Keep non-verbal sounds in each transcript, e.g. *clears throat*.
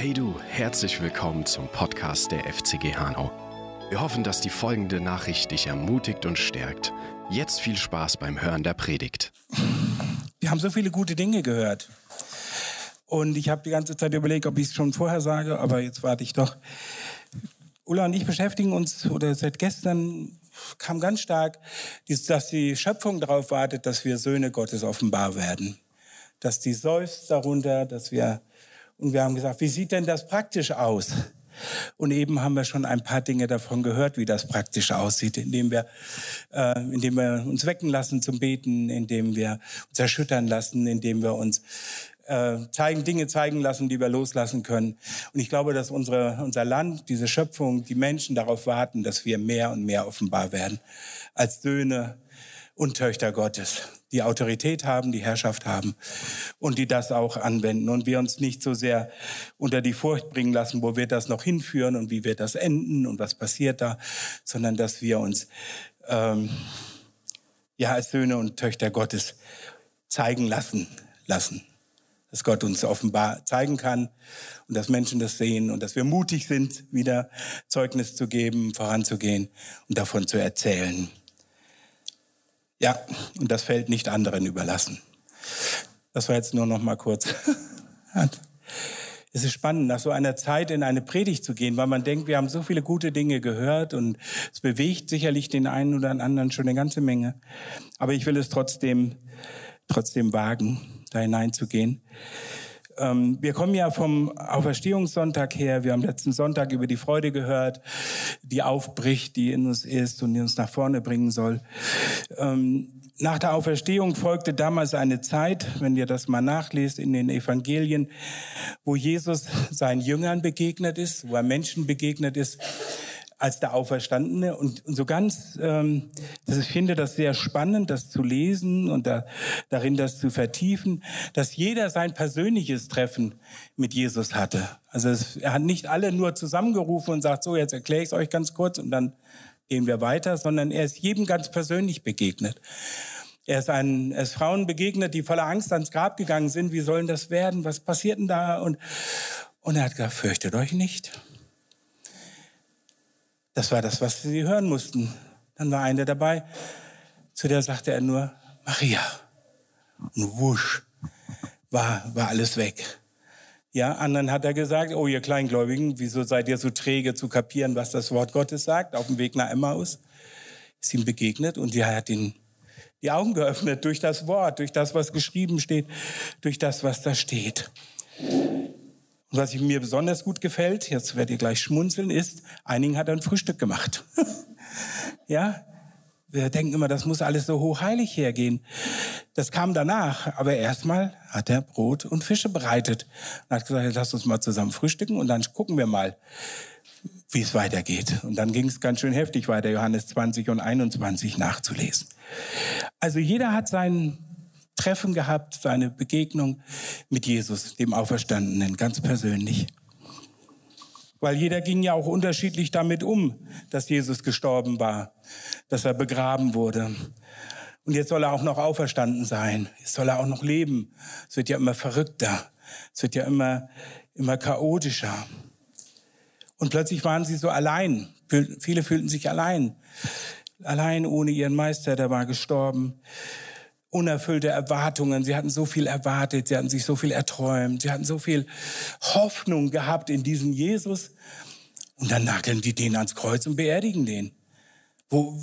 Hey du, herzlich willkommen zum Podcast der FCG Hanau. Wir hoffen, dass die folgende Nachricht dich ermutigt und stärkt. Jetzt viel Spaß beim Hören der Predigt. Wir haben so viele gute Dinge gehört. Und ich habe die ganze Zeit überlegt, ob ich es schon vorher sage, aber jetzt warte ich doch. Ulla und ich beschäftigen uns, oder seit gestern kam ganz stark, dass die Schöpfung darauf wartet, dass wir Söhne Gottes offenbar werden. Dass die seufzt darunter, dass wir und wir haben gesagt, wie sieht denn das praktisch aus? Und eben haben wir schon ein paar Dinge davon gehört, wie das praktisch aussieht, indem wir, äh, indem wir uns wecken lassen zum Beten, indem wir uns erschüttern lassen, indem wir uns äh, zeigen, Dinge zeigen lassen, die wir loslassen können. Und ich glaube, dass unsere, unser Land, diese Schöpfung, die Menschen darauf warten, dass wir mehr und mehr offenbar werden als Söhne und Töchter Gottes die Autorität haben, die Herrschaft haben und die das auch anwenden und wir uns nicht so sehr unter die Furcht bringen lassen, wo wird das noch hinführen und wie wird das enden und was passiert da, sondern dass wir uns ähm, ja als Söhne und Töchter Gottes zeigen lassen, lassen, dass Gott uns offenbar zeigen kann und dass Menschen das sehen und dass wir mutig sind, wieder Zeugnis zu geben, voranzugehen und davon zu erzählen. Ja, und das fällt nicht anderen überlassen. Das war jetzt nur noch mal kurz. *laughs* es ist spannend, nach so einer Zeit in eine Predigt zu gehen, weil man denkt, wir haben so viele gute Dinge gehört und es bewegt sicherlich den einen oder anderen schon eine ganze Menge. Aber ich will es trotzdem, trotzdem wagen, da hineinzugehen. Ähm, wir kommen ja vom Auferstehungssonntag her. Wir haben letzten Sonntag über die Freude gehört, die aufbricht, die in uns ist und die uns nach vorne bringen soll. Ähm, nach der Auferstehung folgte damals eine Zeit, wenn ihr das mal nachlest in den Evangelien, wo Jesus seinen Jüngern begegnet ist, wo er Menschen begegnet ist, als der Auferstandene. Und, und so ganz, ähm, das, ich finde das sehr spannend, das zu lesen und da, darin das zu vertiefen, dass jeder sein persönliches Treffen mit Jesus hatte. Also es, er hat nicht alle nur zusammengerufen und sagt, so, jetzt erkläre ich es euch ganz kurz und dann gehen wir weiter, sondern er ist jedem ganz persönlich begegnet. Er ist, ein, er ist Frauen begegnet, die voller Angst ans Grab gegangen sind. Wie sollen das werden? Was passiert denn da? Und, und er hat gesagt, fürchtet euch nicht. Das war das, was sie hören mussten. Dann war eine dabei, zu der sagte er nur Maria. Und wusch, war, war alles weg. Ja, anderen hat er gesagt, oh ihr Kleingläubigen, wieso seid ihr so träge zu kapieren, was das Wort Gottes sagt, auf dem Weg nach Emmaus? Ist ihm begegnet und er hat ihn die Augen geöffnet durch das Wort, durch das, was geschrieben steht, durch das, was da steht. Und was mir besonders gut gefällt, jetzt werdet ihr gleich schmunzeln, ist, einigen hat er ein Frühstück gemacht. *laughs* ja, wir denken immer, das muss alles so hochheilig hergehen. Das kam danach, aber erstmal hat er Brot und Fische bereitet und hat gesagt, lass uns mal zusammen frühstücken und dann gucken wir mal, wie es weitergeht. Und dann ging es ganz schön heftig weiter, Johannes 20 und 21 nachzulesen. Also jeder hat seinen Treffen gehabt, seine Begegnung mit Jesus, dem Auferstandenen, ganz persönlich. Weil jeder ging ja auch unterschiedlich damit um, dass Jesus gestorben war, dass er begraben wurde. Und jetzt soll er auch noch auferstanden sein. Jetzt soll er auch noch leben. Es wird ja immer verrückter. Es wird ja immer, immer chaotischer. Und plötzlich waren sie so allein. Viele fühlten sich allein. Allein ohne ihren Meister, der war gestorben unerfüllte Erwartungen. Sie hatten so viel erwartet, sie hatten sich so viel erträumt, sie hatten so viel Hoffnung gehabt in diesen Jesus. Und dann nageln die den ans Kreuz und beerdigen den. Wo,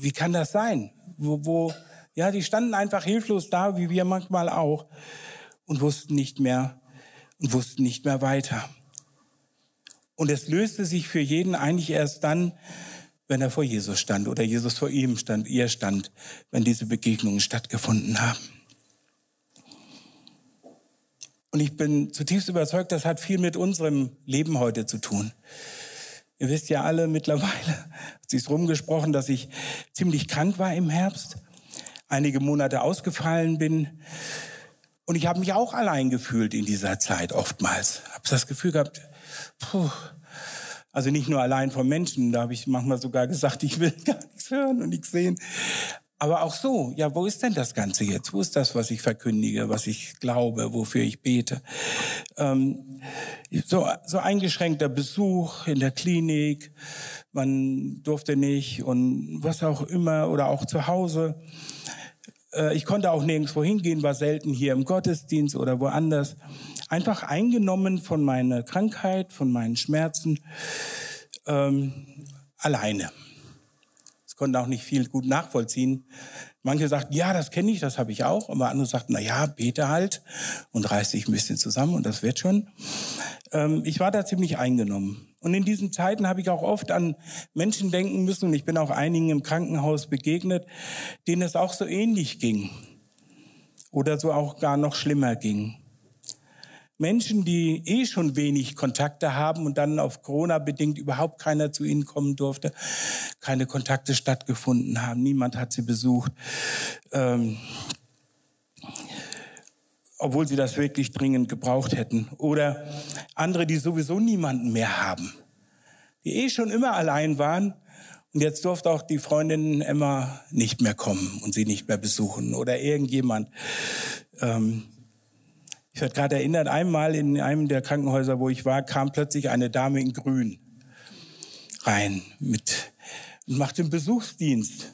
wie kann das sein? Wo, wo, ja, die standen einfach hilflos da, wie wir manchmal auch, und wussten nicht mehr, und wussten nicht mehr weiter. Und es löste sich für jeden eigentlich erst dann, wenn er vor Jesus stand oder Jesus vor ihm stand, ihr stand, wenn diese Begegnungen stattgefunden haben. Und ich bin zutiefst überzeugt, das hat viel mit unserem Leben heute zu tun. Ihr wisst ja alle mittlerweile, hat sich rumgesprochen, dass ich ziemlich krank war im Herbst, einige Monate ausgefallen bin. Und ich habe mich auch allein gefühlt in dieser Zeit oftmals. Habe das Gefühl gehabt, puh, also nicht nur allein vom Menschen, da habe ich manchmal sogar gesagt, ich will *laughs* gar nichts hören und nichts sehen. Aber auch so, ja, wo ist denn das Ganze jetzt? Wo ist das, was ich verkündige, was ich glaube, wofür ich bete? Ähm, so, so eingeschränkter Besuch in der Klinik, man durfte nicht und was auch immer oder auch zu Hause. Äh, ich konnte auch nirgendwo hingehen, war selten hier im Gottesdienst oder woanders. Einfach eingenommen von meiner Krankheit, von meinen Schmerzen, ähm, alleine konnten auch nicht viel gut nachvollziehen. Manche sagten, ja, das kenne ich, das habe ich auch. Aber andere sagten, na ja, bete halt und reiß dich ein bisschen zusammen und das wird schon. Ähm, ich war da ziemlich eingenommen. Und in diesen Zeiten habe ich auch oft an Menschen denken müssen und ich bin auch einigen im Krankenhaus begegnet, denen es auch so ähnlich ging oder so auch gar noch schlimmer ging. Menschen, die eh schon wenig Kontakte haben und dann auf Corona bedingt überhaupt keiner zu ihnen kommen durfte, keine Kontakte stattgefunden haben, niemand hat sie besucht, ähm, obwohl sie das wirklich dringend gebraucht hätten. Oder andere, die sowieso niemanden mehr haben, die eh schon immer allein waren und jetzt durfte auch die Freundin Emma nicht mehr kommen und sie nicht mehr besuchen oder irgendjemand. Ähm, ich werde gerade erinnert, einmal in einem der Krankenhäuser, wo ich war, kam plötzlich eine Dame in Grün rein mit und machte einen Besuchsdienst.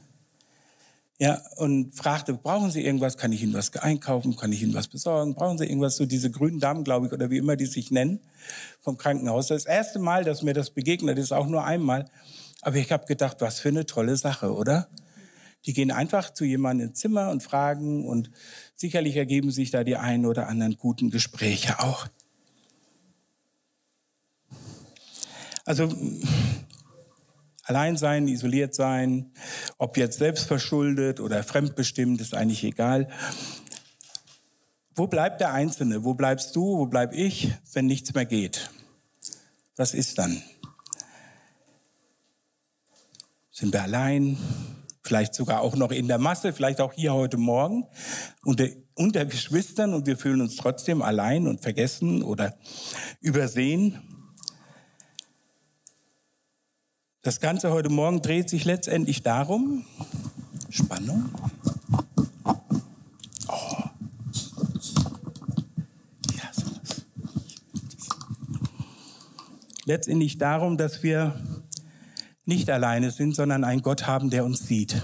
Ja, und fragte, brauchen Sie irgendwas? Kann ich Ihnen was einkaufen? Kann ich Ihnen was besorgen? Brauchen Sie irgendwas? So diese grünen Damen, glaube ich, oder wie immer die sich nennen, vom Krankenhaus. Das erste Mal, dass mir das begegnet ist, auch nur einmal. Aber ich habe gedacht, was für eine tolle Sache, oder? Die gehen einfach zu jemandem ins Zimmer und fragen und sicherlich ergeben sich da die einen oder anderen guten Gespräche auch. Also allein sein, isoliert sein, ob jetzt selbstverschuldet oder fremdbestimmt, ist eigentlich egal. Wo bleibt der Einzelne? Wo bleibst du? Wo bleib ich, wenn nichts mehr geht? Was ist dann? Sind wir allein? Vielleicht sogar auch noch in der Masse, vielleicht auch hier heute Morgen unter, unter Geschwistern und wir fühlen uns trotzdem allein und vergessen oder übersehen. Das Ganze heute Morgen dreht sich letztendlich darum, Spannung. Oh. Letztendlich darum, dass wir nicht alleine sind, sondern einen Gott haben, der uns sieht.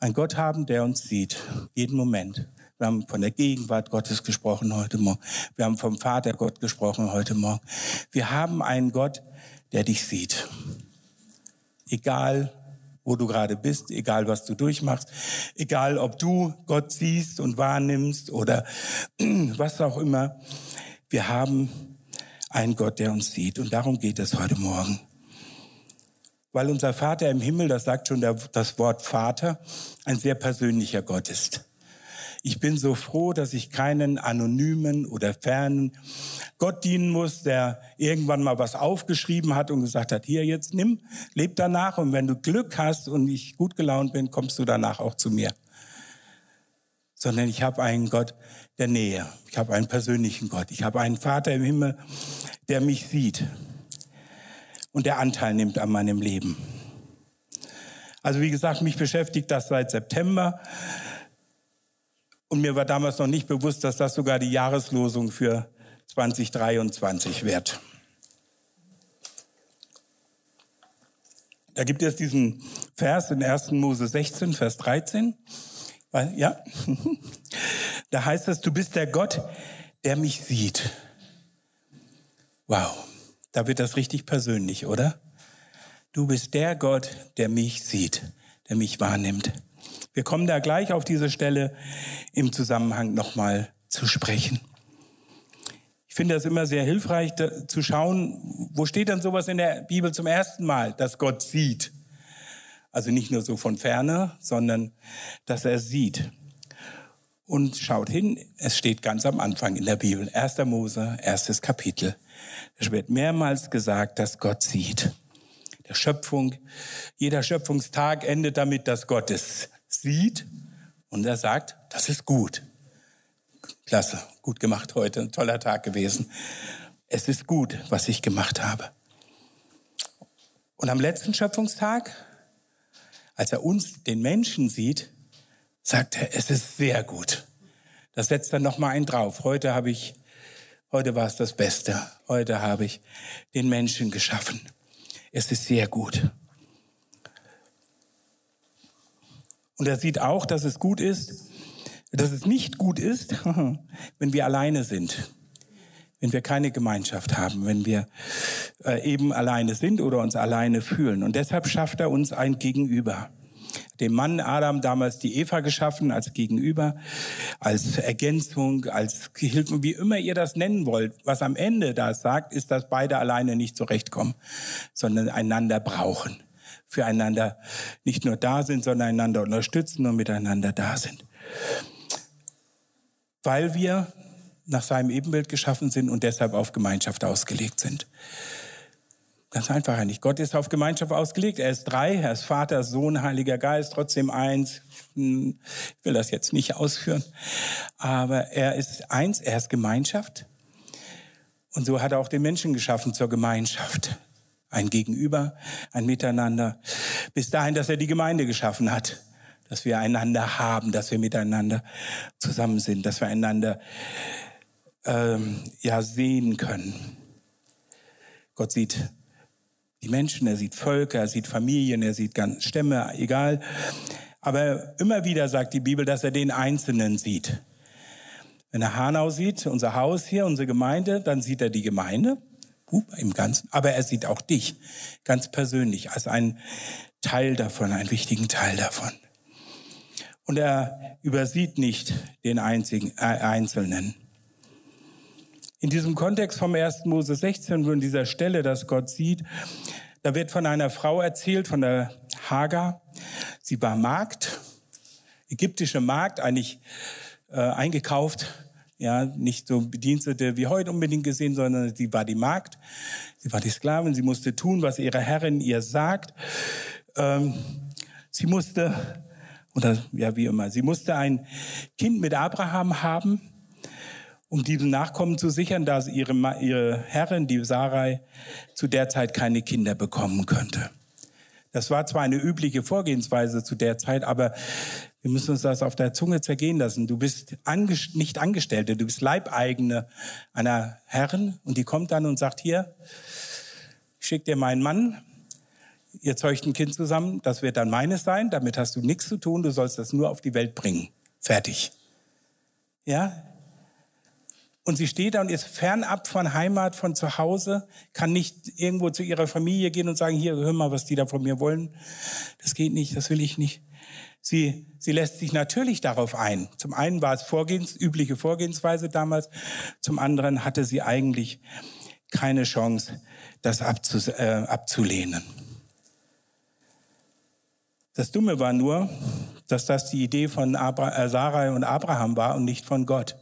Ein Gott haben, der uns sieht, jeden Moment. Wir haben von der Gegenwart Gottes gesprochen heute Morgen. Wir haben vom Vater Gott gesprochen heute Morgen. Wir haben einen Gott, der dich sieht. Egal, wo du gerade bist, egal, was du durchmachst, egal, ob du Gott siehst und wahrnimmst oder *clears throat* was auch immer. Wir haben einen Gott, der uns sieht. Und darum geht es heute Morgen weil unser Vater im Himmel, das sagt schon der, das Wort Vater, ein sehr persönlicher Gott ist. Ich bin so froh, dass ich keinen anonymen oder fernen Gott dienen muss, der irgendwann mal was aufgeschrieben hat und gesagt hat, hier jetzt nimm, leb danach und wenn du Glück hast und ich gut gelaunt bin, kommst du danach auch zu mir. Sondern ich habe einen Gott der Nähe. Ich habe einen persönlichen Gott. Ich habe einen Vater im Himmel, der mich sieht und der Anteil nimmt an meinem Leben. Also wie gesagt, mich beschäftigt das seit September. Und mir war damals noch nicht bewusst, dass das sogar die Jahreslosung für 2023 wird. Da gibt es diesen Vers in 1. Mose 16, Vers 13. Ja, *laughs* da heißt es, du bist der Gott, der mich sieht. Wow. Da wird das richtig persönlich, oder? Du bist der Gott, der mich sieht, der mich wahrnimmt. Wir kommen da gleich auf diese Stelle im Zusammenhang nochmal zu sprechen. Ich finde das immer sehr hilfreich zu schauen, wo steht dann sowas in der Bibel zum ersten Mal, dass Gott sieht. Also nicht nur so von ferne, sondern dass er sieht. Und schaut hin, es steht ganz am Anfang in der Bibel, 1. Mose, erstes Kapitel. Es wird mehrmals gesagt, dass Gott sieht. Der Schöpfung, jeder Schöpfungstag endet damit, dass Gott es sieht und er sagt, das ist gut. Klasse, gut gemacht heute, ein toller Tag gewesen. Es ist gut, was ich gemacht habe. Und am letzten Schöpfungstag, als er uns, den Menschen sieht, sagt er, es ist sehr gut. Das setzt dann noch mal einen drauf. Heute habe ich, heute war es das Beste. Heute habe ich den Menschen geschaffen. Es ist sehr gut. Und er sieht auch, dass es gut ist, dass es nicht gut ist, *laughs* wenn wir alleine sind, wenn wir keine Gemeinschaft haben, wenn wir äh, eben alleine sind oder uns alleine fühlen. Und deshalb schafft er uns ein Gegenüber. Dem Mann Adam damals die Eva geschaffen als Gegenüber, als Ergänzung, als Hilfe, wie immer ihr das nennen wollt. Was am Ende da sagt, ist, dass beide alleine nicht zurechtkommen, sondern einander brauchen füreinander nicht nur da sind, sondern einander unterstützen und miteinander da sind. Weil wir nach seinem Ebenbild geschaffen sind und deshalb auf Gemeinschaft ausgelegt sind. Ganz einfach eigentlich. Gott ist auf Gemeinschaft ausgelegt. Er ist drei, er ist Vater, Sohn, Heiliger Geist, trotzdem eins. Hm, ich will das jetzt nicht ausführen. Aber er ist eins, er ist Gemeinschaft. Und so hat er auch den Menschen geschaffen zur Gemeinschaft ein Gegenüber, ein Miteinander, bis dahin, dass er die Gemeinde geschaffen hat, dass wir einander haben, dass wir miteinander zusammen sind, dass wir einander ähm, ja sehen können. Gott sieht die Menschen, er sieht Völker, er sieht Familien, er sieht ganz Stämme, egal. Aber immer wieder sagt die Bibel, dass er den Einzelnen sieht. Wenn er Hanau sieht, unser Haus hier, unsere Gemeinde, dann sieht er die Gemeinde im Ganzen, aber er sieht auch dich ganz persönlich als einen Teil davon, einen wichtigen Teil davon. Und er übersieht nicht den einzigen, äh, Einzelnen. In diesem Kontext vom 1. Mose 16, wo in dieser Stelle, dass Gott sieht, da wird von einer Frau erzählt, von der Hagar. Sie war Magd, ägyptische Magd, eigentlich äh, eingekauft ja, nicht so Bedienstete wie heute unbedingt gesehen, sondern sie war die Magd, sie war die Sklavin, sie musste tun, was ihre Herrin ihr sagt. Ähm, sie musste, oder ja, wie immer, sie musste ein Kind mit Abraham haben, um diesem Nachkommen zu sichern, da ihre, ihre Herrin, die Sarai, zu der Zeit keine Kinder bekommen könnte. Das war zwar eine übliche Vorgehensweise zu der Zeit, aber wir müssen uns das auf der Zunge zergehen lassen. Du bist angest nicht Angestellte, du bist Leibeigene einer Herren und die kommt dann und sagt, hier, schick dir meinen Mann, ihr zeugt ein Kind zusammen, das wird dann meines sein, damit hast du nichts zu tun, du sollst das nur auf die Welt bringen. Fertig. Ja? Und sie steht da und ist fernab von Heimat, von zu Hause, kann nicht irgendwo zu ihrer Familie gehen und sagen, hier, hör mal, was die da von mir wollen. Das geht nicht, das will ich nicht. Sie, sie lässt sich natürlich darauf ein. Zum einen war es Vorgehens, übliche Vorgehensweise damals, zum anderen hatte sie eigentlich keine Chance, das abzu, äh, abzulehnen. Das Dumme war nur, dass das die Idee von Abra äh, Sarai und Abraham war und nicht von Gott.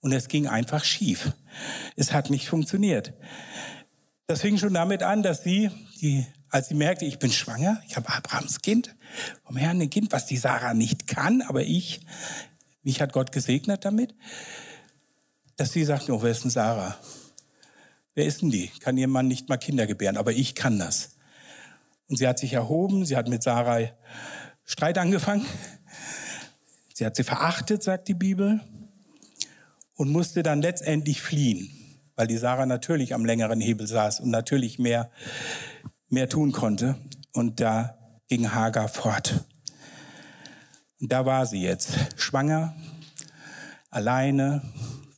Und es ging einfach schief. Es hat nicht funktioniert. Das fing schon damit an, dass sie, die, als sie merkte, ich bin schwanger, ich habe Abrahams Kind, vom Herrn ein Kind, was die Sarah nicht kann, aber ich, mich hat Gott gesegnet damit, dass sie sagt, oh, wer ist denn Sarah? Wer ist denn die? Kann ihr Mann nicht mal Kinder gebären, aber ich kann das. Und sie hat sich erhoben, sie hat mit Sarah Streit angefangen. Sie hat sie verachtet, sagt die Bibel, und musste dann letztendlich fliehen, weil die Sarah natürlich am längeren Hebel saß und natürlich mehr, mehr tun konnte. Und da ging Hagar fort. Und da war sie jetzt, schwanger, alleine,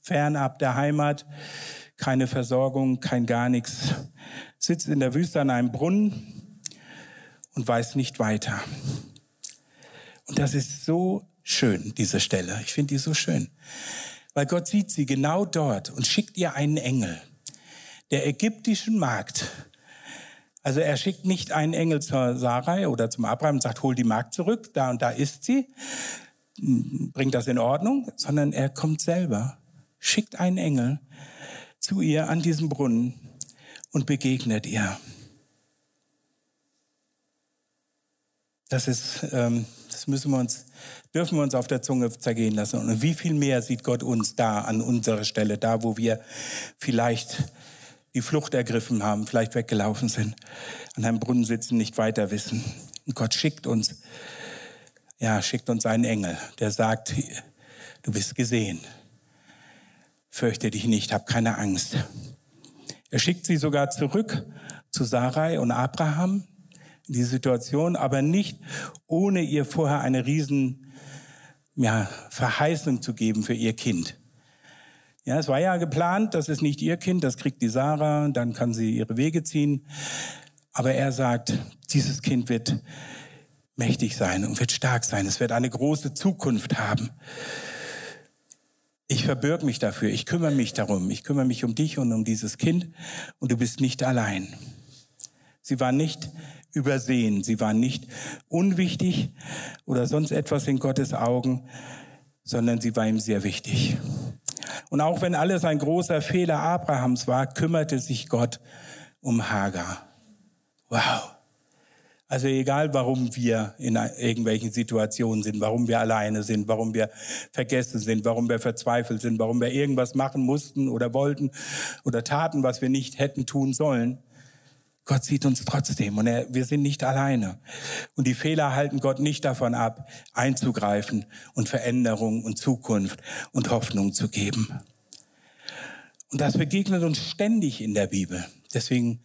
fernab der Heimat, keine Versorgung, kein gar nichts, sitzt in der Wüste an einem Brunnen und weiß nicht weiter. Und das ist so schön, diese Stelle. Ich finde die so schön. Weil Gott sieht sie genau dort und schickt ihr einen Engel, der ägyptischen Magd, also er schickt nicht einen Engel zur Sarai oder zum Abraham und sagt, hol die Magd zurück, da und da ist sie, bringt das in Ordnung, sondern er kommt selber, schickt einen Engel zu ihr an diesem Brunnen und begegnet ihr. Das ist, ähm, das müssen wir uns, dürfen wir uns auf der Zunge zergehen lassen. Und wie viel mehr sieht Gott uns da an unserer Stelle, da wo wir vielleicht die Flucht ergriffen haben, vielleicht weggelaufen sind, an einem Brunnen sitzen, nicht weiter wissen. Und Gott schickt uns, ja, schickt uns einen Engel, der sagt, du bist gesehen. Fürchte dich nicht, hab keine Angst. Er schickt sie sogar zurück zu Sarai und Abraham die Situation, aber nicht ohne ihr vorher eine riesen ja, Verheißung zu geben für ihr Kind. Ja, es war ja geplant, das ist nicht ihr Kind, das kriegt die Sarah, dann kann sie ihre Wege ziehen. Aber er sagt, dieses Kind wird mächtig sein und wird stark sein. Es wird eine große Zukunft haben. Ich verbirg mich dafür, ich kümmere mich darum, ich kümmere mich um dich und um dieses Kind und du bist nicht allein. Sie war nicht übersehen, sie war nicht unwichtig oder sonst etwas in Gottes Augen, sondern sie war ihm sehr wichtig. Und auch wenn alles ein großer Fehler Abrahams war, kümmerte sich Gott um Hagar. Wow. Also egal, warum wir in irgendwelchen Situationen sind, warum wir alleine sind, warum wir vergessen sind, warum wir verzweifelt sind, warum wir irgendwas machen mussten oder wollten oder taten, was wir nicht hätten tun sollen, Gott sieht uns trotzdem und er, wir sind nicht alleine. Und die Fehler halten Gott nicht davon ab, einzugreifen und Veränderung und Zukunft und Hoffnung zu geben. Und das begegnet uns ständig in der Bibel. Deswegen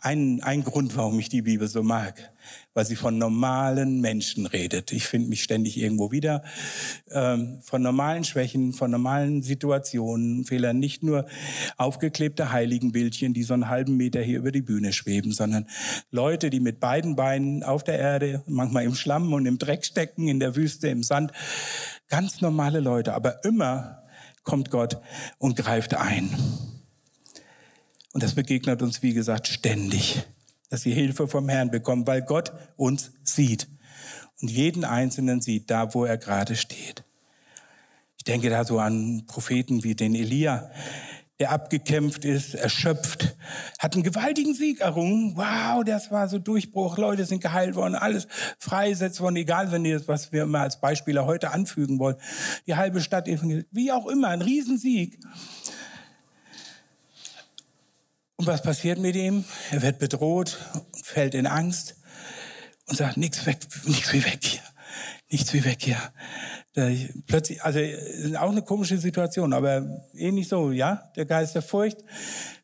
ein, ein Grund, warum ich die Bibel so mag, weil sie von normalen Menschen redet. Ich finde mich ständig irgendwo wieder ähm, von normalen Schwächen, von normalen Situationen, Fehlern, nicht nur aufgeklebte Heiligenbildchen, die so einen halben Meter hier über die Bühne schweben, sondern Leute, die mit beiden Beinen auf der Erde, manchmal im Schlamm und im Dreck stecken, in der Wüste, im Sand. Ganz normale Leute, aber immer kommt Gott und greift ein. Und das begegnet uns, wie gesagt, ständig, dass sie Hilfe vom Herrn bekommen, weil Gott uns sieht und jeden Einzelnen sieht, da wo er gerade steht. Ich denke da so an Propheten wie den Elia, der abgekämpft ist, erschöpft, hat einen gewaltigen Sieg errungen. Wow, das war so Durchbruch. Leute sind geheilt worden, alles freigesetzt worden, egal, wenn ihr, was wir immer als Beispiele heute anfügen wollen. Die halbe Stadt, wie auch immer, ein Riesensieg. Und was passiert mit ihm? Er wird bedroht fällt in Angst und sagt, nichts weg, nichts wie weg hier. Nichts wie weg hier. Da, plötzlich, also auch eine komische Situation, aber ähnlich so, ja. Der Geist der Furcht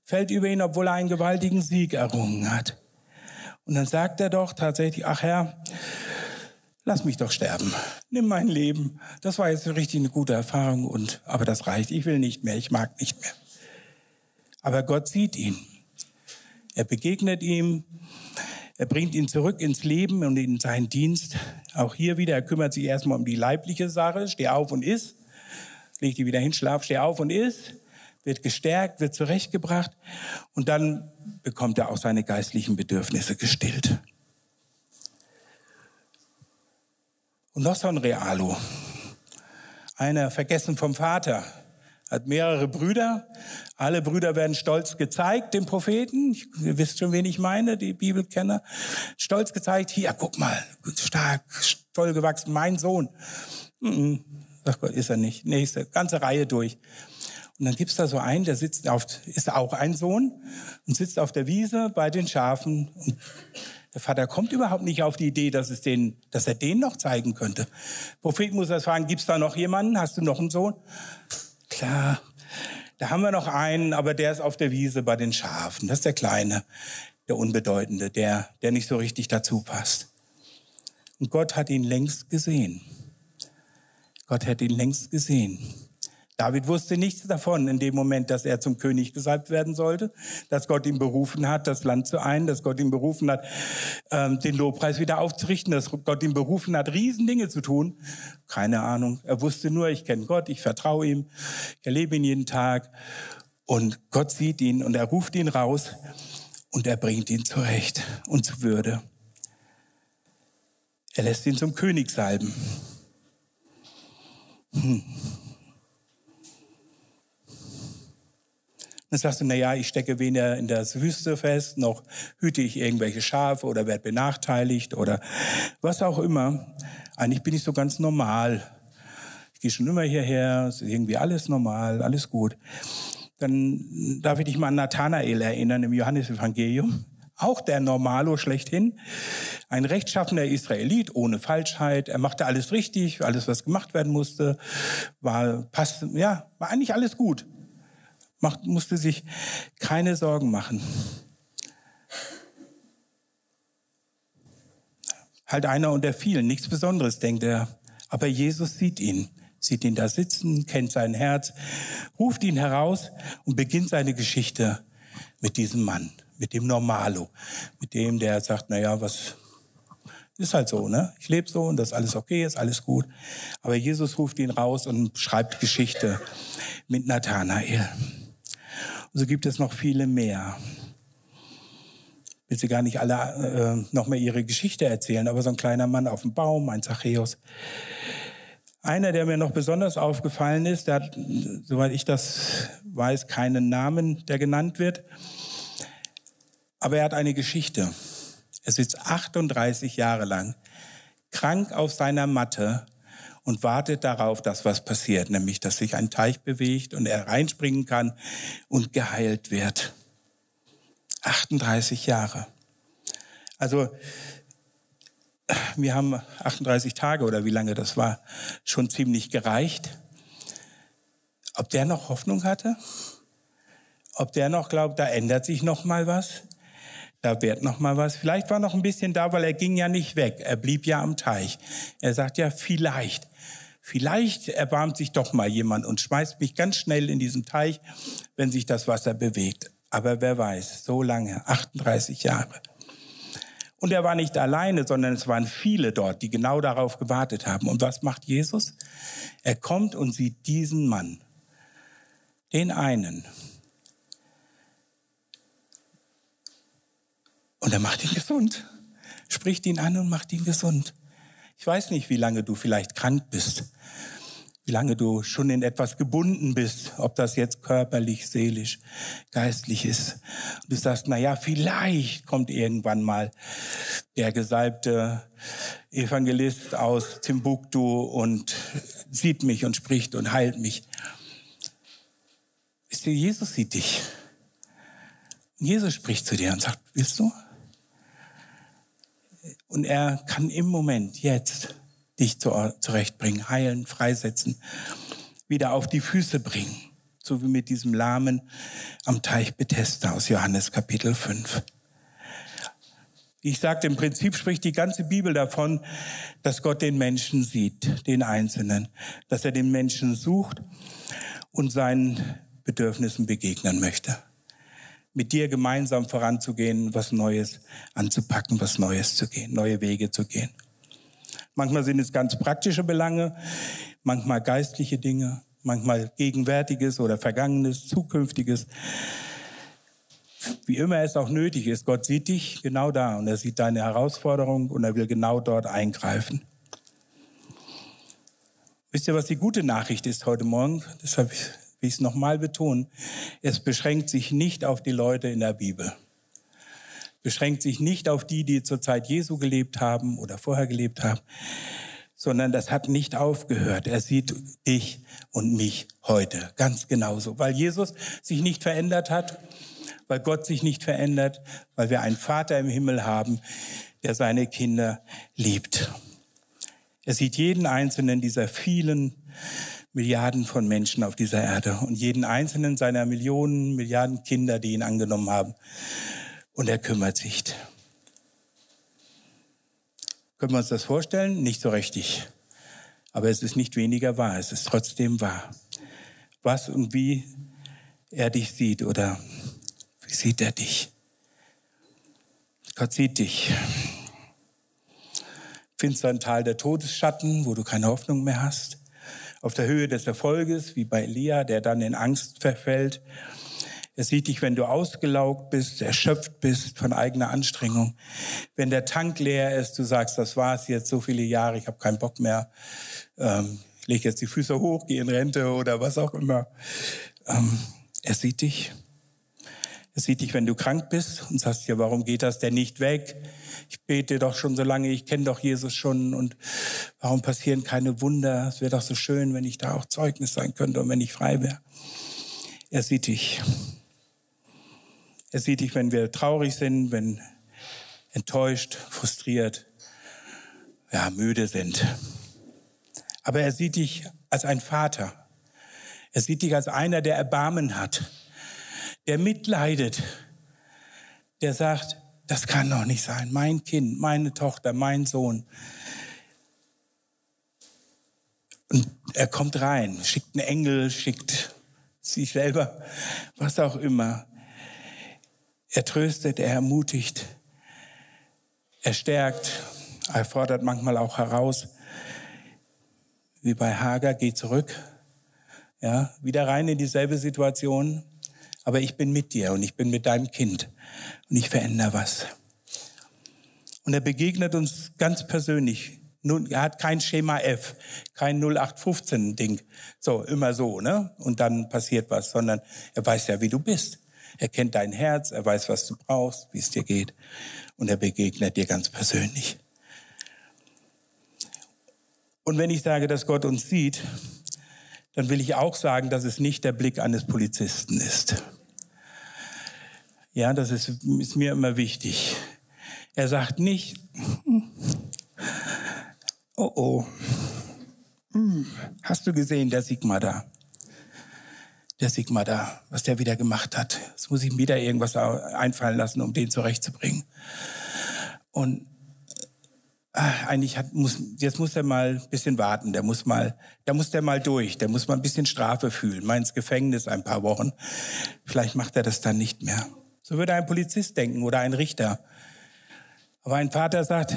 fällt über ihn, obwohl er einen gewaltigen Sieg errungen hat. Und dann sagt er doch tatsächlich, ach Herr, lass mich doch sterben. Nimm mein Leben. Das war jetzt richtig eine gute Erfahrung und, aber das reicht. Ich will nicht mehr. Ich mag nicht mehr. Aber Gott sieht ihn. Er begegnet ihm. Er bringt ihn zurück ins Leben und in seinen Dienst. Auch hier wieder, er kümmert sich erstmal um die leibliche Sache. Steh auf und iss. Leg dich wieder hin, schlaf, steh auf und iss. Wird gestärkt, wird zurechtgebracht. Und dann bekommt er auch seine geistlichen Bedürfnisse gestillt. Und noch so ein Realo. Einer vergessen vom Vater hat mehrere Brüder. Alle Brüder werden stolz gezeigt, dem Propheten. Ihr wisst schon, wen ich meine, die Bibelkenner. Stolz gezeigt, hier, guck mal, stark, toll gewachsen, mein Sohn. Ach Gott, ist er nicht. Nächste, ganze Reihe durch. Und dann gibt's da so einen, der sitzt auf, ist auch ein Sohn und sitzt auf der Wiese bei den Schafen. Und der Vater kommt überhaupt nicht auf die Idee, dass, es den, dass er den noch zeigen könnte. Prophet muss das fragen, gibt's da noch jemanden? Hast du noch einen Sohn? Klar, da haben wir noch einen, aber der ist auf der Wiese bei den Schafen. Das ist der Kleine, der Unbedeutende, der, der nicht so richtig dazu passt. Und Gott hat ihn längst gesehen. Gott hat ihn längst gesehen. David wusste nichts davon in dem Moment, dass er zum König gesalbt werden sollte, dass Gott ihn berufen hat, das Land zu ein, dass Gott ihn berufen hat, ähm, den Lobpreis wieder aufzurichten, dass Gott ihn berufen hat, Riesendinge zu tun. Keine Ahnung. Er wusste nur, ich kenne Gott, ich vertraue ihm, ich erlebe ihn jeden Tag. Und Gott sieht ihn und er ruft ihn raus und er bringt ihn zurecht und zu Würde. Er lässt ihn zum König salben. Hm. Dann sagst du, na ich stecke weder in der Wüste fest, noch hüte ich irgendwelche Schafe oder werde benachteiligt oder was auch immer. Eigentlich bin ich so ganz normal. Ich gehe schon immer hierher, ist irgendwie alles normal, alles gut. Dann darf ich dich mal an Nathanael erinnern im Johannesevangelium. auch der Normalo schlechthin, ein rechtschaffener Israelit ohne Falschheit. Er machte alles richtig, alles, was gemacht werden musste, war, passt, ja, war eigentlich alles gut. Macht, musste sich keine Sorgen machen. Halt einer unter vielen, nichts Besonderes, denkt er. Aber Jesus sieht ihn, sieht ihn da sitzen, kennt sein Herz, ruft ihn heraus und beginnt seine Geschichte mit diesem Mann, mit dem Normalo, mit dem, der sagt, na ja, was ist halt so, ne? Ich lebe so und das ist alles okay, ist alles gut. Aber Jesus ruft ihn raus und schreibt Geschichte mit Nathanael. Und so gibt es noch viele mehr. Ich will sie gar nicht alle äh, noch mehr ihre Geschichte erzählen, aber so ein kleiner Mann auf dem Baum, ein Zachäus. Einer, der mir noch besonders aufgefallen ist, der hat, soweit ich das weiß, keinen Namen, der genannt wird. Aber er hat eine Geschichte. Er sitzt 38 Jahre lang krank auf seiner Matte und wartet darauf, dass was passiert, nämlich dass sich ein Teich bewegt und er reinspringen kann und geheilt wird. 38 Jahre. Also wir haben 38 Tage oder wie lange das war, schon ziemlich gereicht. Ob der noch Hoffnung hatte? Ob der noch glaubt, da ändert sich noch mal was? Da wird noch mal was. Vielleicht war noch ein bisschen da, weil er ging ja nicht weg. Er blieb ja am Teich. Er sagt ja, vielleicht. Vielleicht erbarmt sich doch mal jemand und schmeißt mich ganz schnell in diesen Teich, wenn sich das Wasser bewegt. Aber wer weiß, so lange, 38 Jahre. Und er war nicht alleine, sondern es waren viele dort, die genau darauf gewartet haben. Und was macht Jesus? Er kommt und sieht diesen Mann, den einen. Und er macht ihn gesund, spricht ihn an und macht ihn gesund. Ich weiß nicht, wie lange du vielleicht krank bist wie lange du schon in etwas gebunden bist, ob das jetzt körperlich, seelisch, geistlich ist. Und du sagst, na ja, vielleicht kommt irgendwann mal der gesalbte Evangelist aus Timbuktu und sieht mich und spricht und heilt mich. Jesus sieht dich. Jesus spricht zu dir und sagt, willst du? Und er kann im Moment, jetzt, dich zurechtbringen, heilen, freisetzen, wieder auf die Füße bringen. So wie mit diesem Lahmen am Teich Bethesda aus Johannes Kapitel 5. Ich sagte, im Prinzip spricht die ganze Bibel davon, dass Gott den Menschen sieht, den Einzelnen, dass er den Menschen sucht und seinen Bedürfnissen begegnen möchte. Mit dir gemeinsam voranzugehen, was Neues anzupacken, was Neues zu gehen, neue Wege zu gehen. Manchmal sind es ganz praktische Belange, manchmal geistliche Dinge, manchmal Gegenwärtiges oder Vergangenes, Zukünftiges. Wie immer es auch nötig ist, Gott sieht dich genau da und er sieht deine Herausforderung und er will genau dort eingreifen. Wisst ihr, was die gute Nachricht ist heute Morgen? Deshalb will ich es nochmal betonen. Es beschränkt sich nicht auf die Leute in der Bibel beschränkt sich nicht auf die, die zur Zeit Jesu gelebt haben oder vorher gelebt haben, sondern das hat nicht aufgehört. Er sieht dich und mich heute ganz genauso, weil Jesus sich nicht verändert hat, weil Gott sich nicht verändert, weil wir einen Vater im Himmel haben, der seine Kinder liebt. Er sieht jeden einzelnen dieser vielen Milliarden von Menschen auf dieser Erde und jeden einzelnen seiner Millionen, Milliarden Kinder, die ihn angenommen haben und er kümmert sich. Können wir uns das vorstellen? Nicht so richtig. Aber es ist nicht weniger wahr, es ist trotzdem wahr. Was und wie er dich sieht oder wie sieht er dich? Gott sieht dich. Finstern Tal der Todesschatten, wo du keine Hoffnung mehr hast. Auf der Höhe des Erfolges, wie bei Elia, der dann in Angst verfällt er sieht dich, wenn du ausgelaugt bist, erschöpft bist von eigener Anstrengung. Wenn der Tank leer ist, du sagst, das war's jetzt so viele Jahre, ich habe keinen Bock mehr. Ähm, ich lege jetzt die Füße hoch, gehe in Rente oder was auch immer. Ähm, er sieht dich. Er sieht dich, wenn du krank bist und sagst, ja, warum geht das denn nicht weg? Ich bete doch schon so lange, ich kenne doch Jesus schon und warum passieren keine Wunder? Es wäre doch so schön, wenn ich da auch Zeugnis sein könnte und wenn ich frei wäre. Er sieht dich. Er sieht dich, wenn wir traurig sind, wenn enttäuscht, frustriert, ja, müde sind. Aber er sieht dich als ein Vater. Er sieht dich als einer, der Erbarmen hat, der mitleidet, der sagt, das kann doch nicht sein. Mein Kind, meine Tochter, mein Sohn. Und er kommt rein, schickt einen Engel, schickt sich selber, was auch immer. Er tröstet, er ermutigt, er stärkt, er fordert manchmal auch heraus, wie bei Hager, geh zurück, ja, wieder rein in dieselbe Situation, aber ich bin mit dir und ich bin mit deinem Kind und ich verändere was. Und er begegnet uns ganz persönlich. Nun, er hat kein Schema F, kein 0815-Ding, so immer so, ne? Und dann passiert was, sondern er weiß ja, wie du bist. Er kennt dein Herz, er weiß, was du brauchst, wie es dir geht. Und er begegnet dir ganz persönlich. Und wenn ich sage, dass Gott uns sieht, dann will ich auch sagen, dass es nicht der Blick eines Polizisten ist. Ja, das ist, ist mir immer wichtig. Er sagt nicht, oh oh, hm, hast du gesehen, der Sigma da? Der Sigma da, was der wieder gemacht hat. Jetzt muss ich ihm wieder irgendwas einfallen lassen, um den zurechtzubringen. Und ach, eigentlich hat, muss, jetzt muss er mal ein bisschen warten, der muss mal, da muss der mal durch, der muss mal ein bisschen Strafe fühlen, mal ins Gefängnis ein paar Wochen. Vielleicht macht er das dann nicht mehr. So würde ein Polizist denken oder ein Richter. Aber ein Vater sagt,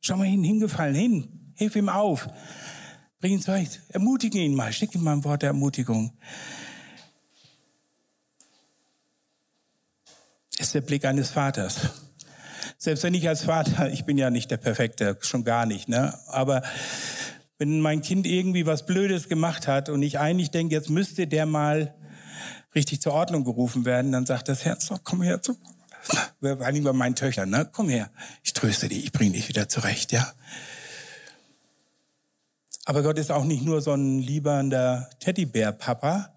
schau mal hin, hingefallen, hin, hilf ihm auf, bring ihn zurecht, ermutige ihn mal, schick ihm mal ein Wort der Ermutigung. Das ist der Blick eines Vaters. Selbst wenn ich als Vater, ich bin ja nicht der Perfekte, schon gar nicht, ne? aber wenn mein Kind irgendwie was Blödes gemacht hat und ich eigentlich denke, jetzt müsste der mal richtig zur Ordnung gerufen werden, dann sagt das Herz, doch, komm her, vor allem bei meinen Töchtern, ne? komm her, ich tröste dich, ich bringe dich wieder zurecht, ja. Aber Gott ist auch nicht nur so ein liebernder Teddybär-Papa,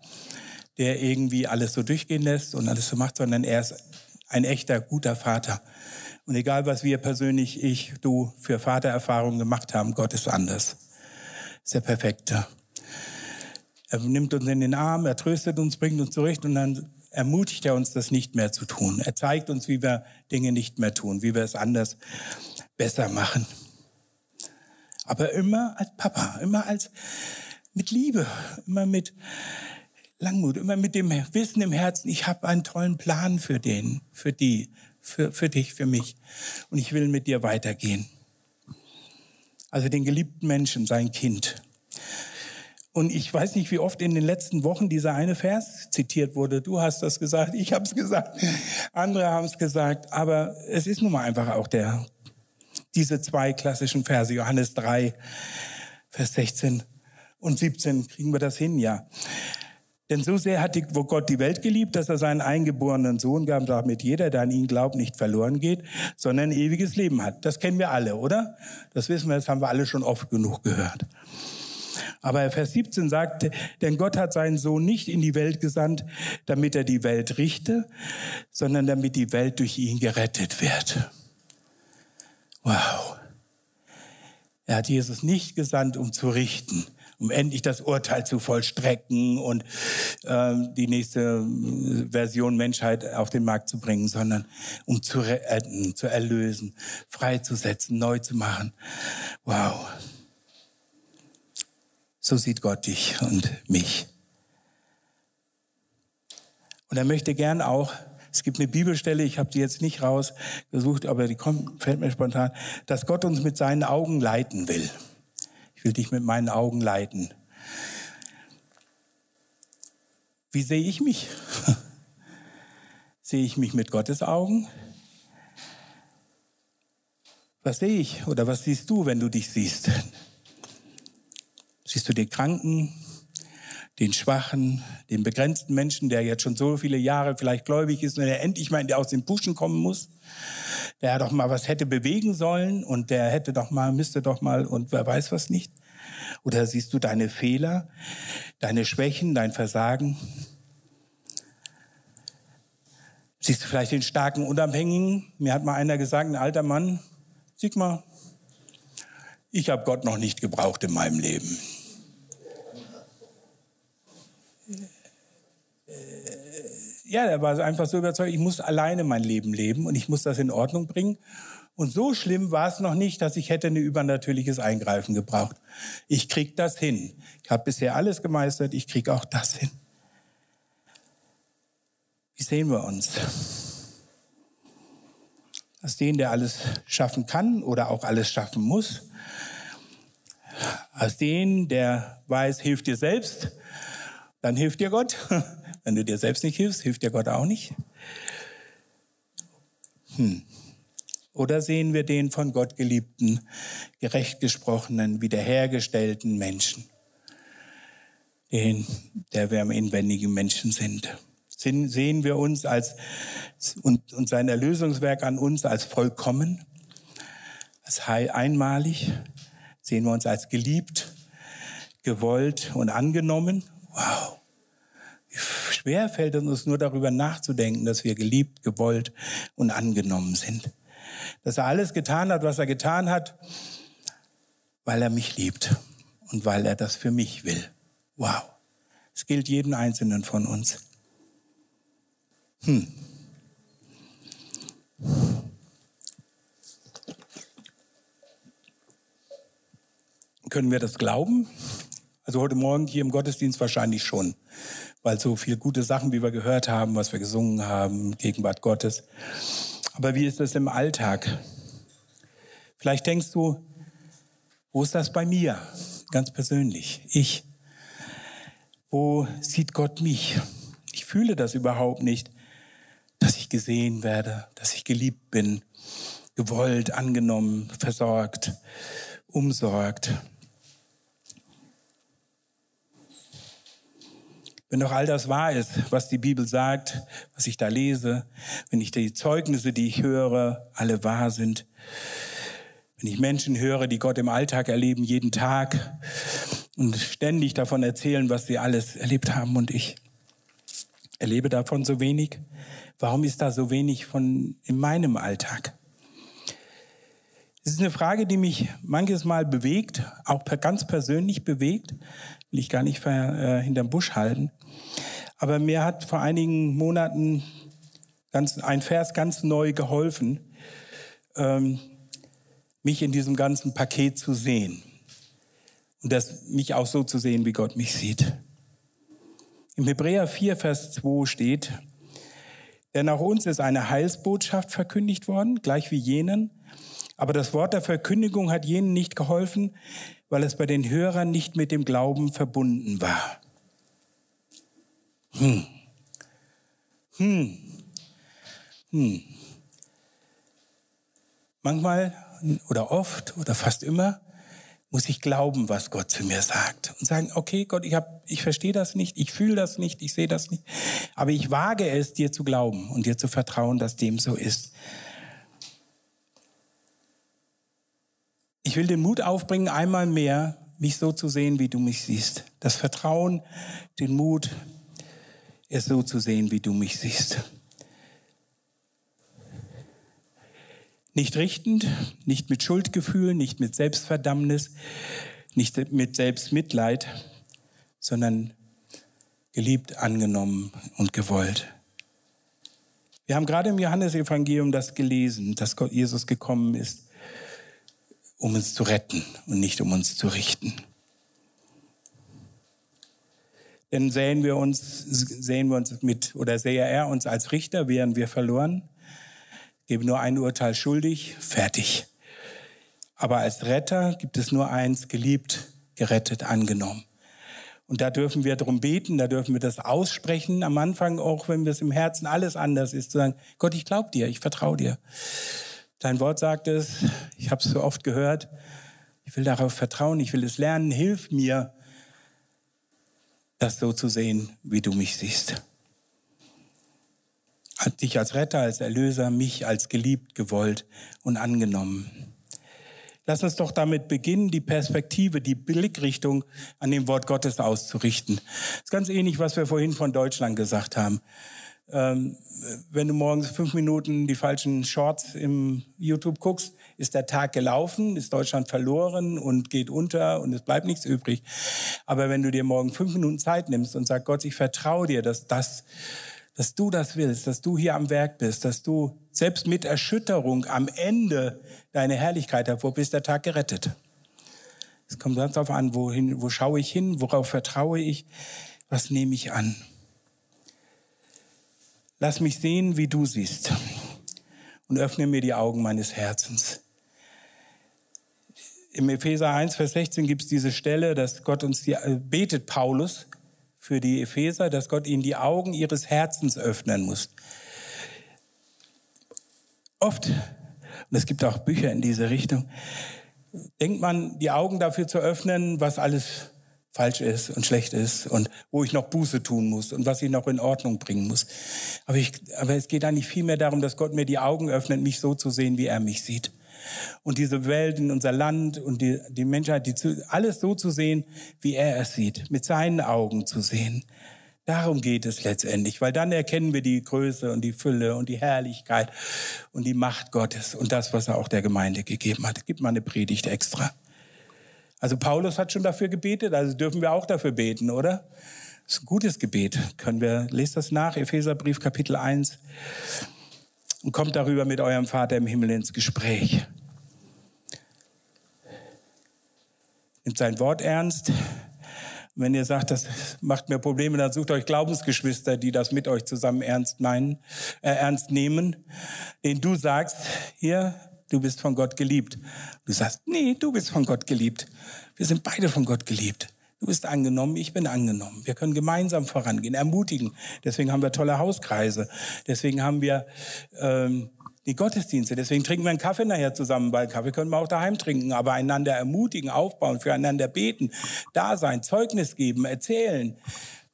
der irgendwie alles so durchgehen lässt und alles so macht, sondern er ist ein echter, guter Vater. Und egal, was wir persönlich, ich, du, für Vatererfahrungen gemacht haben, Gott ist anders. Ist der Perfekte. Er nimmt uns in den Arm, er tröstet uns, bringt uns zurecht und dann ermutigt er uns, das nicht mehr zu tun. Er zeigt uns, wie wir Dinge nicht mehr tun, wie wir es anders besser machen. Aber immer als Papa, immer als mit Liebe, immer mit Langmut, immer mit dem Wissen im Herzen, ich habe einen tollen Plan für den, für die, für, für dich, für mich. Und ich will mit dir weitergehen. Also den geliebten Menschen, sein Kind. Und ich weiß nicht, wie oft in den letzten Wochen dieser eine Vers zitiert wurde. Du hast das gesagt, ich habe es gesagt, andere haben es gesagt. Aber es ist nun mal einfach auch der, diese zwei klassischen Verse, Johannes 3, Vers 16 und 17, kriegen wir das hin, ja. Denn so sehr hat die, wo Gott die Welt geliebt, dass er seinen eingeborenen Sohn gab, damit jeder, der an ihn glaubt, nicht verloren geht, sondern ewiges Leben hat. Das kennen wir alle, oder? Das wissen wir, das haben wir alle schon oft genug gehört. Aber Vers 17 sagt, denn Gott hat seinen Sohn nicht in die Welt gesandt, damit er die Welt richte, sondern damit die Welt durch ihn gerettet wird. Wow. Er hat Jesus nicht gesandt, um zu richten, um endlich das Urteil zu vollstrecken und äh, die nächste Version Menschheit auf den Markt zu bringen, sondern um zu retten, zu erlösen, freizusetzen, neu zu machen. Wow. So sieht Gott dich und mich. Und er möchte gern auch, es gibt eine Bibelstelle, ich habe die jetzt nicht rausgesucht, aber die kommt, fällt mir spontan, dass Gott uns mit seinen Augen leiten will. Ich will dich mit meinen Augen leiten. Wie sehe ich mich? *laughs* sehe ich mich mit Gottes Augen? Was sehe ich oder was siehst du, wenn du dich siehst? Siehst du den Kranken, den Schwachen, den begrenzten Menschen, der jetzt schon so viele Jahre vielleicht gläubig ist und der endlich mal aus den Puschen kommen muss? der doch mal was hätte bewegen sollen und der hätte doch mal, müsste doch mal und wer weiß was nicht? Oder siehst du deine Fehler, deine Schwächen, dein Versagen? Siehst du vielleicht den starken Unabhängigen? Mir hat mal einer gesagt, ein alter Mann, Sigmar, ich habe Gott noch nicht gebraucht in meinem Leben. Ja, er war einfach so überzeugt, ich muss alleine mein Leben leben und ich muss das in Ordnung bringen. Und so schlimm war es noch nicht, dass ich hätte ein übernatürliches Eingreifen gebraucht. Ich krieg das hin. Ich habe bisher alles gemeistert, ich krieg auch das hin. Wie sehen wir uns? Als den, der alles schaffen kann oder auch alles schaffen muss. Als den, der weiß, hilft dir selbst, dann hilft dir Gott. *laughs* Wenn du dir selbst nicht hilfst, hilft dir Gott auch nicht. Hm. Oder sehen wir den von Gott geliebten, gerecht gesprochenen, wiederhergestellten Menschen, den, der wir am inwendigen Menschen sind? Sehen wir uns als, und, und sein Erlösungswerk an uns als vollkommen, als einmalig? Sehen wir uns als geliebt, gewollt und angenommen? Wow. Schwer fällt es uns nur darüber nachzudenken, dass wir geliebt, gewollt und angenommen sind dass er alles getan hat, was er getan hat, weil er mich liebt und weil er das für mich will. Wow. Es gilt jeden Einzelnen von uns. Hm. Können wir das glauben? Also heute Morgen hier im Gottesdienst wahrscheinlich schon, weil so viele gute Sachen, wie wir gehört haben, was wir gesungen haben, Gegenwart Gottes. Aber wie ist das im Alltag? Vielleicht denkst du, wo ist das bei mir? Ganz persönlich. Ich. Wo sieht Gott mich? Ich fühle das überhaupt nicht, dass ich gesehen werde, dass ich geliebt bin, gewollt, angenommen, versorgt, umsorgt. Wenn doch all das wahr ist, was die Bibel sagt, was ich da lese, wenn ich die Zeugnisse, die ich höre, alle wahr sind, wenn ich Menschen höre, die Gott im Alltag erleben, jeden Tag und ständig davon erzählen, was sie alles erlebt haben und ich erlebe davon so wenig, warum ist da so wenig von in meinem Alltag? Es ist eine Frage, die mich manches Mal bewegt, auch ganz persönlich bewegt, will ich gar nicht äh, hinterm Busch halten. Aber mir hat vor einigen Monaten ganz, ein Vers ganz neu geholfen, ähm, mich in diesem ganzen Paket zu sehen. Und das, mich auch so zu sehen, wie Gott mich sieht. Im Hebräer 4, Vers 2 steht, denn auch uns ist eine Heilsbotschaft verkündigt worden, gleich wie jenen. Aber das Wort der Verkündigung hat jenen nicht geholfen, weil es bei den Hörern nicht mit dem Glauben verbunden war. Hm. Hm. Hm. Manchmal oder oft oder fast immer muss ich glauben, was Gott zu mir sagt und sagen, okay, Gott, ich ich verstehe das nicht, ich fühle das nicht, ich sehe das nicht, aber ich wage es, dir zu glauben und dir zu vertrauen, dass dem so ist. Ich will den Mut aufbringen, einmal mehr mich so zu sehen, wie du mich siehst. Das Vertrauen, den Mut, es so zu sehen, wie du mich siehst. Nicht richtend, nicht mit Schuldgefühl, nicht mit Selbstverdammnis, nicht mit Selbstmitleid, sondern geliebt, angenommen und gewollt. Wir haben gerade im Johannesevangelium das gelesen, dass Jesus gekommen ist, um uns zu retten und nicht um uns zu richten. Denn sehen wir uns, sehen wir uns mit, oder sehe er uns als Richter, wären wir verloren. Gebe nur ein Urteil schuldig, fertig. Aber als Retter gibt es nur eins, geliebt, gerettet, angenommen. Und da dürfen wir darum beten, da dürfen wir das aussprechen. Am Anfang, auch wenn es im Herzen alles anders ist, zu sagen, Gott, ich glaube dir, ich vertraue dir. Dein Wort sagt es, ich habe es so oft gehört, ich will darauf vertrauen, ich will es lernen, hilf mir, das so zu sehen, wie du mich siehst. Dich als Retter, als Erlöser, mich als geliebt, gewollt und angenommen. Lass uns doch damit beginnen, die Perspektive, die Blickrichtung an dem Wort Gottes auszurichten. Das ist ganz ähnlich, was wir vorhin von Deutschland gesagt haben. Ähm, wenn du morgens fünf Minuten die falschen Shorts im YouTube guckst, ist der Tag gelaufen, ist Deutschland verloren und geht unter und es bleibt nichts übrig. Aber wenn du dir morgen fünf Minuten Zeit nimmst und sagst, Gott, ich vertraue dir, dass das, dass du das willst, dass du hier am Werk bist, dass du selbst mit Erschütterung am Ende deine Herrlichkeit hervor bist, der Tag gerettet. Es kommt ganz darauf an, wohin, wo schaue ich hin, worauf vertraue ich, was nehme ich an. Lass mich sehen, wie du siehst und öffne mir die Augen meines Herzens. Im Epheser 1, Vers 16 gibt es diese Stelle, dass Gott uns die, äh, betet Paulus für die Epheser, dass Gott ihnen die Augen ihres Herzens öffnen muss. Oft, und es gibt auch Bücher in diese Richtung, denkt man, die Augen dafür zu öffnen, was alles falsch ist und schlecht ist und wo ich noch Buße tun muss und was ich noch in Ordnung bringen muss. Aber, ich, aber es geht eigentlich viel mehr darum, dass Gott mir die Augen öffnet, mich so zu sehen, wie er mich sieht. Und diese Welt in unser Land und die, die Menschheit, die zu, alles so zu sehen, wie er es sieht, mit seinen Augen zu sehen. Darum geht es letztendlich, weil dann erkennen wir die Größe und die Fülle und die Herrlichkeit und die Macht Gottes und das, was er auch der Gemeinde gegeben hat. Gibt mal eine Predigt extra. Also Paulus hat schon dafür gebetet, also dürfen wir auch dafür beten, oder? Das ist ein gutes Gebet. Können wir, lest das nach, Epheserbrief Kapitel 1 und kommt darüber mit eurem Vater im Himmel ins Gespräch. Nimmt sein Wort ernst. Wenn ihr sagt, das macht mir Probleme, dann sucht euch Glaubensgeschwister, die das mit euch zusammen ernst meinen, äh, ernst nehmen. Den du sagst, hier, du bist von Gott geliebt. Du sagst, nee, du bist von Gott geliebt. Wir sind beide von Gott geliebt. Du bist angenommen, ich bin angenommen. Wir können gemeinsam vorangehen, ermutigen. Deswegen haben wir tolle Hauskreise. Deswegen haben wir ähm, die Gottesdienste. Deswegen trinken wir einen Kaffee nachher zusammen, weil Kaffee können wir auch daheim trinken. Aber einander ermutigen, aufbauen, füreinander beten, da sein, Zeugnis geben, erzählen,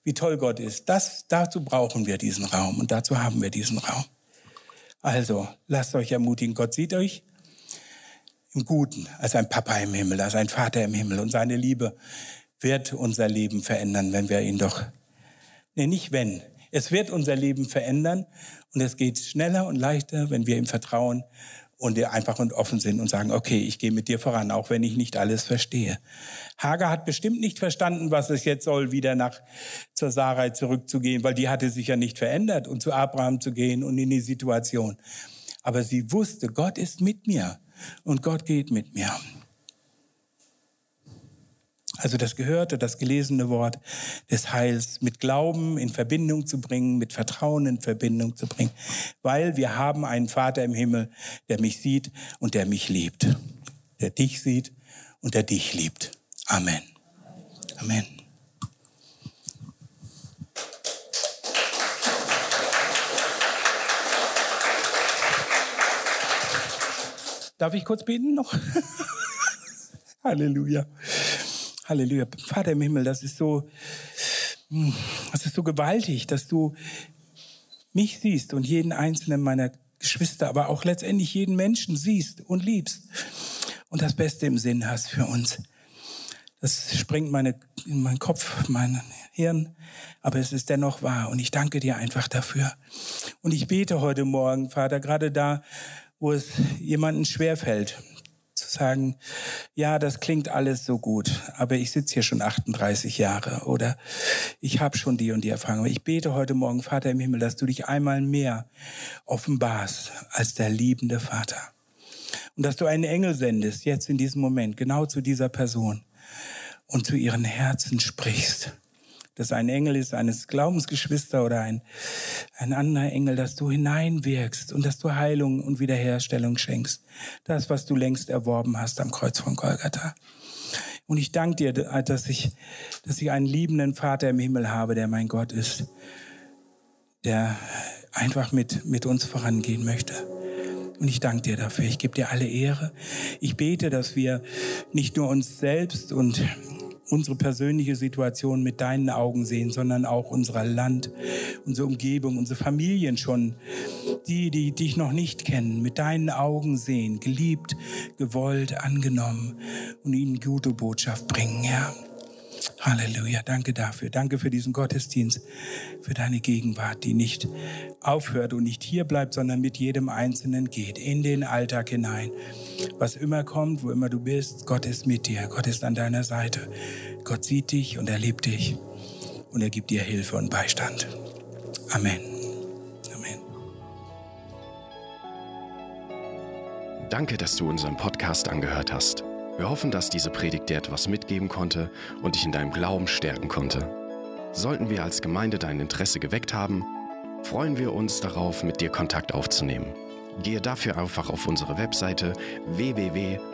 wie toll Gott ist. Das, dazu brauchen wir diesen Raum und dazu haben wir diesen Raum. Also, lasst euch ermutigen. Gott sieht euch im Guten, als ein Papa im Himmel, als ein Vater im Himmel. Und seine Liebe wird unser Leben verändern, wenn wir ihn doch, nee, nicht wenn. Es wird unser Leben verändern und es geht schneller und leichter, wenn wir ihm vertrauen und einfach und offen sind und sagen, okay, ich gehe mit dir voran, auch wenn ich nicht alles verstehe. Hagar hat bestimmt nicht verstanden, was es jetzt soll, wieder nach zur Sarai zurückzugehen, weil die hatte sich ja nicht verändert und zu Abraham zu gehen und in die Situation. Aber sie wusste, Gott ist mit mir und Gott geht mit mir. Also das gehörte, das gelesene Wort des Heils mit Glauben in Verbindung zu bringen, mit Vertrauen in Verbindung zu bringen, weil wir haben einen Vater im Himmel, der mich sieht und der mich liebt, der dich sieht und der dich liebt. Amen. Amen. Darf ich kurz beten noch? *laughs* Halleluja. Halleluja. Vater im Himmel, das ist so, hm, das ist so gewaltig, dass du mich siehst und jeden einzelnen meiner Geschwister, aber auch letztendlich jeden Menschen siehst und liebst und das Beste im Sinn hast für uns. Das springt meine, in meinen Kopf, mein Hirn, aber es ist dennoch wahr und ich danke dir einfach dafür. Und ich bete heute Morgen, Vater, gerade da, wo es jemanden schwerfällt, zu sagen, ja, das klingt alles so gut, aber ich sitze hier schon 38 Jahre oder ich habe schon die und die Erfahrung. Ich bete heute Morgen, Vater im Himmel, dass du dich einmal mehr offenbarst als der liebende Vater. Und dass du einen Engel sendest, jetzt in diesem Moment, genau zu dieser Person und zu ihren Herzen sprichst dass ein Engel ist, eines Glaubensgeschwister oder ein, ein anderer Engel, dass du hineinwirkst und dass du Heilung und Wiederherstellung schenkst. Das, was du längst erworben hast am Kreuz von Golgatha. Und ich danke dir, dass ich, dass ich einen liebenden Vater im Himmel habe, der mein Gott ist, der einfach mit, mit uns vorangehen möchte. Und ich danke dir dafür. Ich gebe dir alle Ehre. Ich bete, dass wir nicht nur uns selbst und unsere persönliche Situation mit deinen Augen sehen, sondern auch unser Land, unsere Umgebung, unsere Familien schon, die, die dich noch nicht kennen, mit deinen Augen sehen, geliebt, gewollt, angenommen und ihnen gute Botschaft bringen, Herr. Ja. Halleluja, danke dafür. Danke für diesen Gottesdienst, für deine Gegenwart, die nicht aufhört und nicht hier bleibt, sondern mit jedem Einzelnen geht, in den Alltag hinein. Was immer kommt, wo immer du bist, Gott ist mit dir, Gott ist an deiner Seite. Gott sieht dich und er liebt dich und er gibt dir Hilfe und Beistand. Amen. Amen. Danke, dass du unseren Podcast angehört hast. Wir hoffen, dass diese Predigt dir etwas mitgeben konnte und dich in deinem Glauben stärken konnte. Sollten wir als Gemeinde dein Interesse geweckt haben, freuen wir uns darauf, mit dir Kontakt aufzunehmen. Gehe dafür einfach auf unsere Webseite www.fcghu.de.